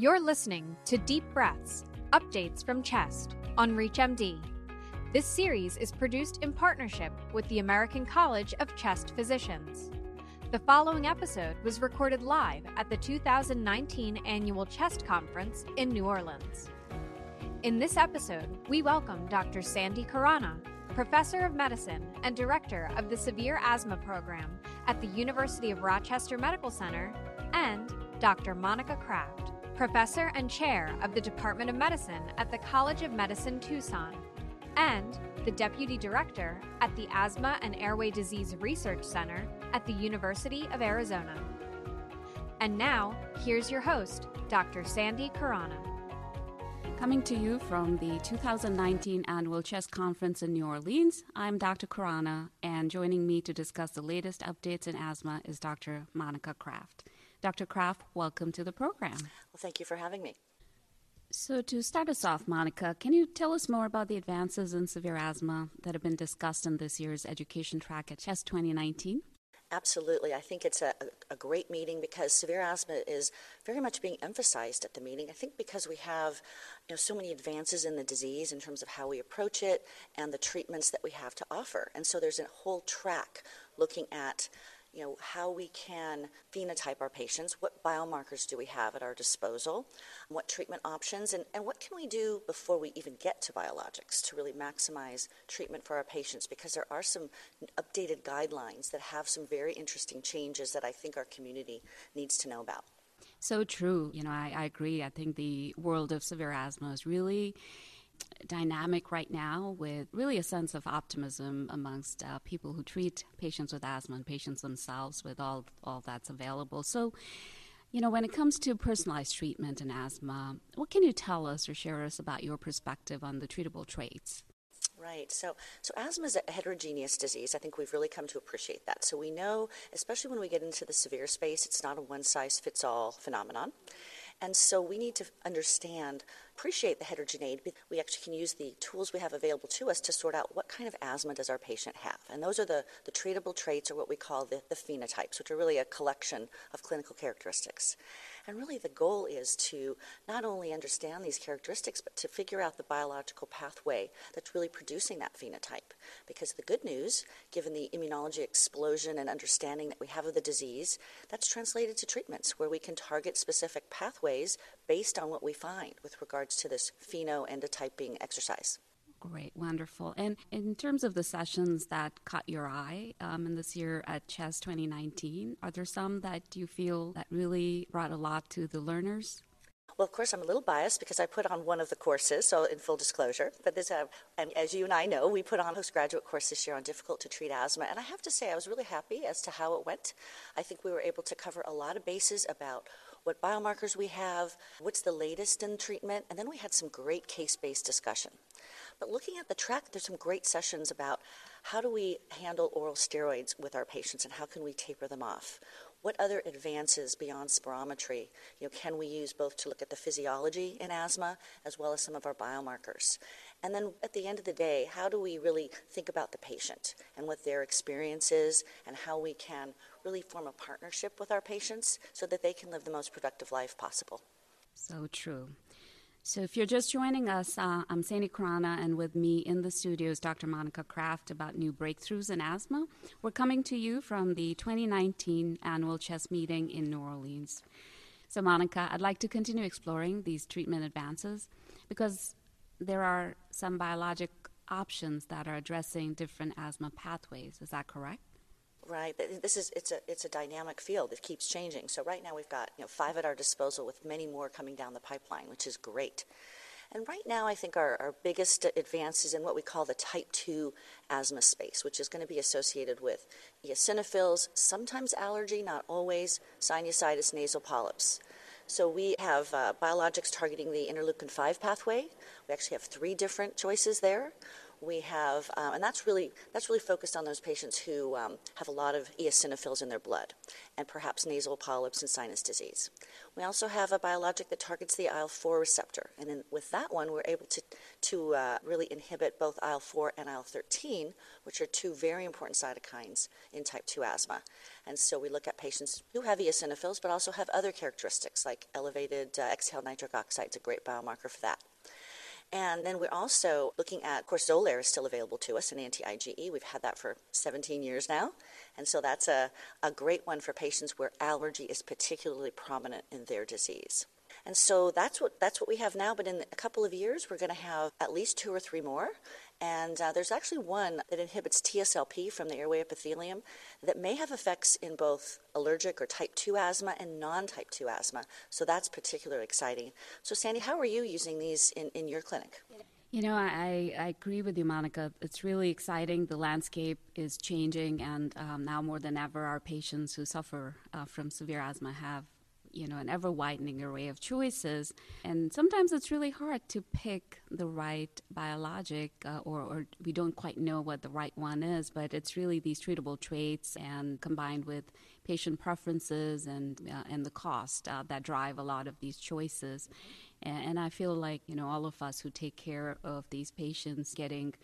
You're listening to Deep Breaths Updates from Chest on ReachMD. This series is produced in partnership with the American College of Chest Physicians. The following episode was recorded live at the 2019 Annual Chest Conference in New Orleans. In this episode, we welcome Dr. Sandy Khurana, Professor of Medicine and Director of the Severe Asthma Program at the University of Rochester Medical Center, and Dr. Monica Kraft, Professor and Chair of the Department of Medicine at the College of Medicine Tucson and the Deputy Director at the Asthma and Airway Disease Research Center at the University of Arizona. And now, here's your host, Dr. Sandy Khurana. Coming to you from the 2019 Annual Chest Conference in New Orleans, I'm Dr. Khurana, and joining me to discuss the latest updates in asthma is Dr. Monica Kraft. Dr. Kraft, welcome to the program. Well, thank you for having me. So, to start us off, Monica, can you tell us more about the advances in severe asthma that have been discussed in this year's education track at CHEST 2019? Absolutely. I think it's a, a, great meeting because severe asthma is very much being emphasized at the meeting. I think because we have you know, so many advances in the disease in terms of how we approach it and the treatments that we have to offer. And so there's a whole track looking at you know, how we can phenotype our patients, what biomarkers do we have at our disposal, what treatment options, and, and what can we do before we even get to biologics to really maximize treatment for our patients because there are some updated guidelines that have some very interesting changes that I think our community needs to know about. So true. You know, I, I agree. I think the world of severe asthma is really dynamic right now with really a sense of optimism amongst uh, people who treat patients with asthma and patients themselves with all, all that's available. So, you know, when it comes to personalized treatment in asthma, what can you tell us or share us about your perspective on the treatable traits? Right. So, so asthma is a heterogeneous disease. I think we've really come to appreciate that. So we know, especially when we get into the severe space, it's not a one size fits all phenomenon. And so we need to understand, appreciate the heterogeneity. We actually can use the tools we have available to us to sort out what kind of asthma does our patient have. And those are the, the treatable traits, or what we call the, the phenotypes, which are really a collection of clinical characteristics. And really, the goal is to not only understand these characteristics, but to figure out the biological pathway that's really producing that phenotype. Because the good news, given the immunology explosion and understanding that we have of the disease, that's translated to treatments where we can target specific pathways based on what we find with regards to this phenoendotyping exercise. Great, wonderful. And in terms of the sessions that caught your eye um, in this year at CHEST 2019, are there some that you feel that really brought a lot to the learners? Well, of course, I'm a little biased because I put on one of the courses, so in full disclosure. But this, uh, and as you and I know, we put on a postgraduate course this year on difficult to treat asthma, and I have to say I was really happy as to how it went. I think we were able to cover a lot of bases about what biomarkers we have, what's the latest in treatment, and then we had some great case based discussion. But looking at the track, there's some great sessions about how do we handle oral steroids with our patients and how can we taper them off? What other advances beyond spirometry you know, can we use both to look at the physiology in asthma as well as some of our biomarkers? And then at the end of the day, how do we really think about the patient and what their experience is and how we can really form a partnership with our patients so that they can live the most productive life possible? So true. So, if you're just joining us, uh, I'm Sandy Khurana, and with me in the studio is Dr. Monica Kraft about new breakthroughs in asthma. We're coming to you from the 2019 annual CHEST meeting in New Orleans. So, Monica, I'd like to continue exploring these treatment advances because there are some biologic options that are addressing different asthma pathways. Is that correct? Right. This is it's a it's a dynamic field. It keeps changing. So right now we've got you know five at our disposal with many more coming down the pipeline, which is great. And right now, I think our, our biggest advance is in what we call the type 2 asthma space, which is going to be associated with eosinophils, sometimes allergy, not always, sinusitis, nasal polyps. So we have uh, biologics targeting the interleukin 5 pathway. We actually have three different choices there. We have, um, and that's really that's really focused on those patients who um, have a lot of eosinophils in their blood, and perhaps nasal polyps and sinus disease. We also have a biologic that targets the IL-4 receptor, and then with that one, we're able to to uh, really inhibit both IL-4 and IL-13, which are two very important cytokines in type 2 asthma. And so we look at patients who have eosinophils, but also have other characteristics like elevated uh, exhaled nitric oxide. It's a great biomarker for that. And then we're also looking at, of course, Xolair is still available to us, an anti IgE. We've had that for 17 years now. And so that's a, a great one for patients where allergy is particularly prominent in their disease. And so that's what that's what we have now. But in a couple of years, we're going to have at least two or three more. And uh, there's actually one that inhibits TSLP from the airway epithelium that may have effects in both allergic or type 2 asthma and non type 2 asthma. So that's particularly exciting. So, Sandy, how are you using these in, in your clinic? You know, I, I agree with you, Monica. It's really exciting. The landscape is changing, and um, now more than ever, our patients who suffer uh, from severe asthma have you know, an ever widening array of choices. And sometimes it's really hard to pick the right biologic, uh, or, or we don't quite know what the right one is, but it's really these treatable traits and combined with patient preferences and, uh, and the cost uh, that drive a lot of these choices. And, and I feel like, you know, all of us who take care of these patients getting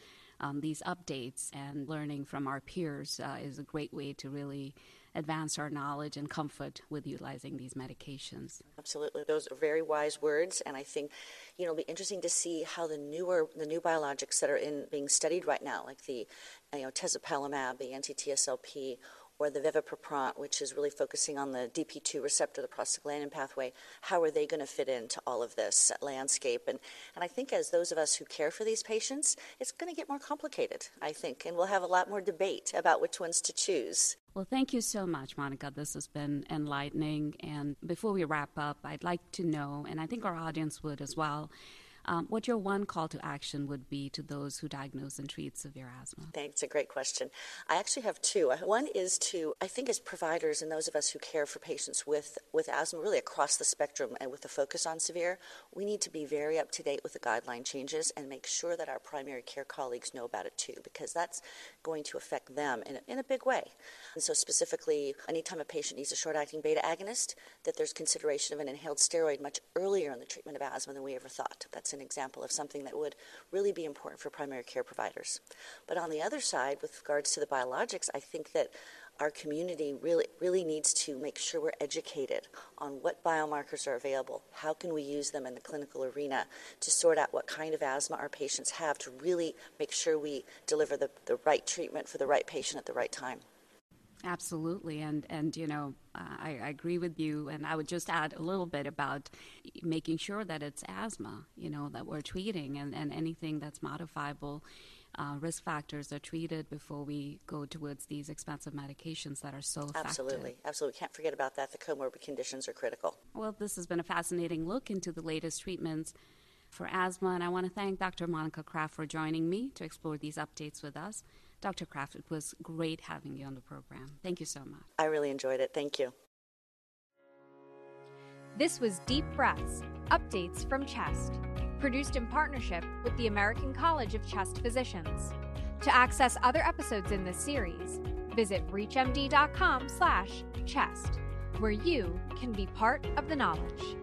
um, these updates and learning from our peers uh, is a great way to really advance our knowledge and comfort with utilizing these medications. Absolutely. Those are very wise words and I think you know it'll be interesting to see how the newer the new biologics that are in being studied right now like the you know tezepelumab, the anti-TSLP or the fevipiprant, which is really focusing on the DP2 receptor, the prostaglandin pathway, how are they going to fit into all of this landscape? And, and I think as those of us who care for these patients, it's going to get more complicated, I think, and we'll have a lot more debate about which ones to choose. Well, thank you so much, Monica. This has been enlightening. And before we wrap up, I'd like to know, and I think our audience would as well, um, what your one call to action would be to those who diagnose and treat severe asthma? Thanks, a great question. I actually have two. One is to, I think, as providers and those of us who care for patients with, with asthma, really across the spectrum and with a focus on severe, we need to be very up to date with the guideline changes and make sure that our primary care colleagues know about it too, because that's going to affect them in a, in a big way. And so, specifically, anytime a patient needs a short acting beta agonist, that there's consideration of an inhaled steroid much earlier in the treatment of asthma than we ever thought. That's an example of something that would really be important for primary care providers. But on the other side, with regards to the biologics, I think that our community really really needs to make sure we're educated on what biomarkers are available. How can we use them in the clinical arena to sort out what kind of asthma our patients have to really make sure we deliver the, the right treatment for the right patient at the right time. Absolutely, and and you know uh, I, I, agree with you, and I would just add a little bit about making sure that it's asthma, you know, that we're treating, and, and anything that's modifiable. Uh, risk factors are treated before we go towards these expensive medications that are so effective. Absolutely, absolutely. Can't forget about that. The comorbid conditions are critical. Well, this has been a fascinating look into the latest treatments for asthma, and I want to thank Dr. Monica Kraft for joining me to explore these updates with us. Dr. Kraft, it was great having you on the program. Thank you so much. I really enjoyed it. Thank you. This was Deep Breaths Updates from Chest, produced in partnership with the American College of Chest Physicians. To access other episodes in this series, visit reachmd.com/chest, where you can be part of the knowledge.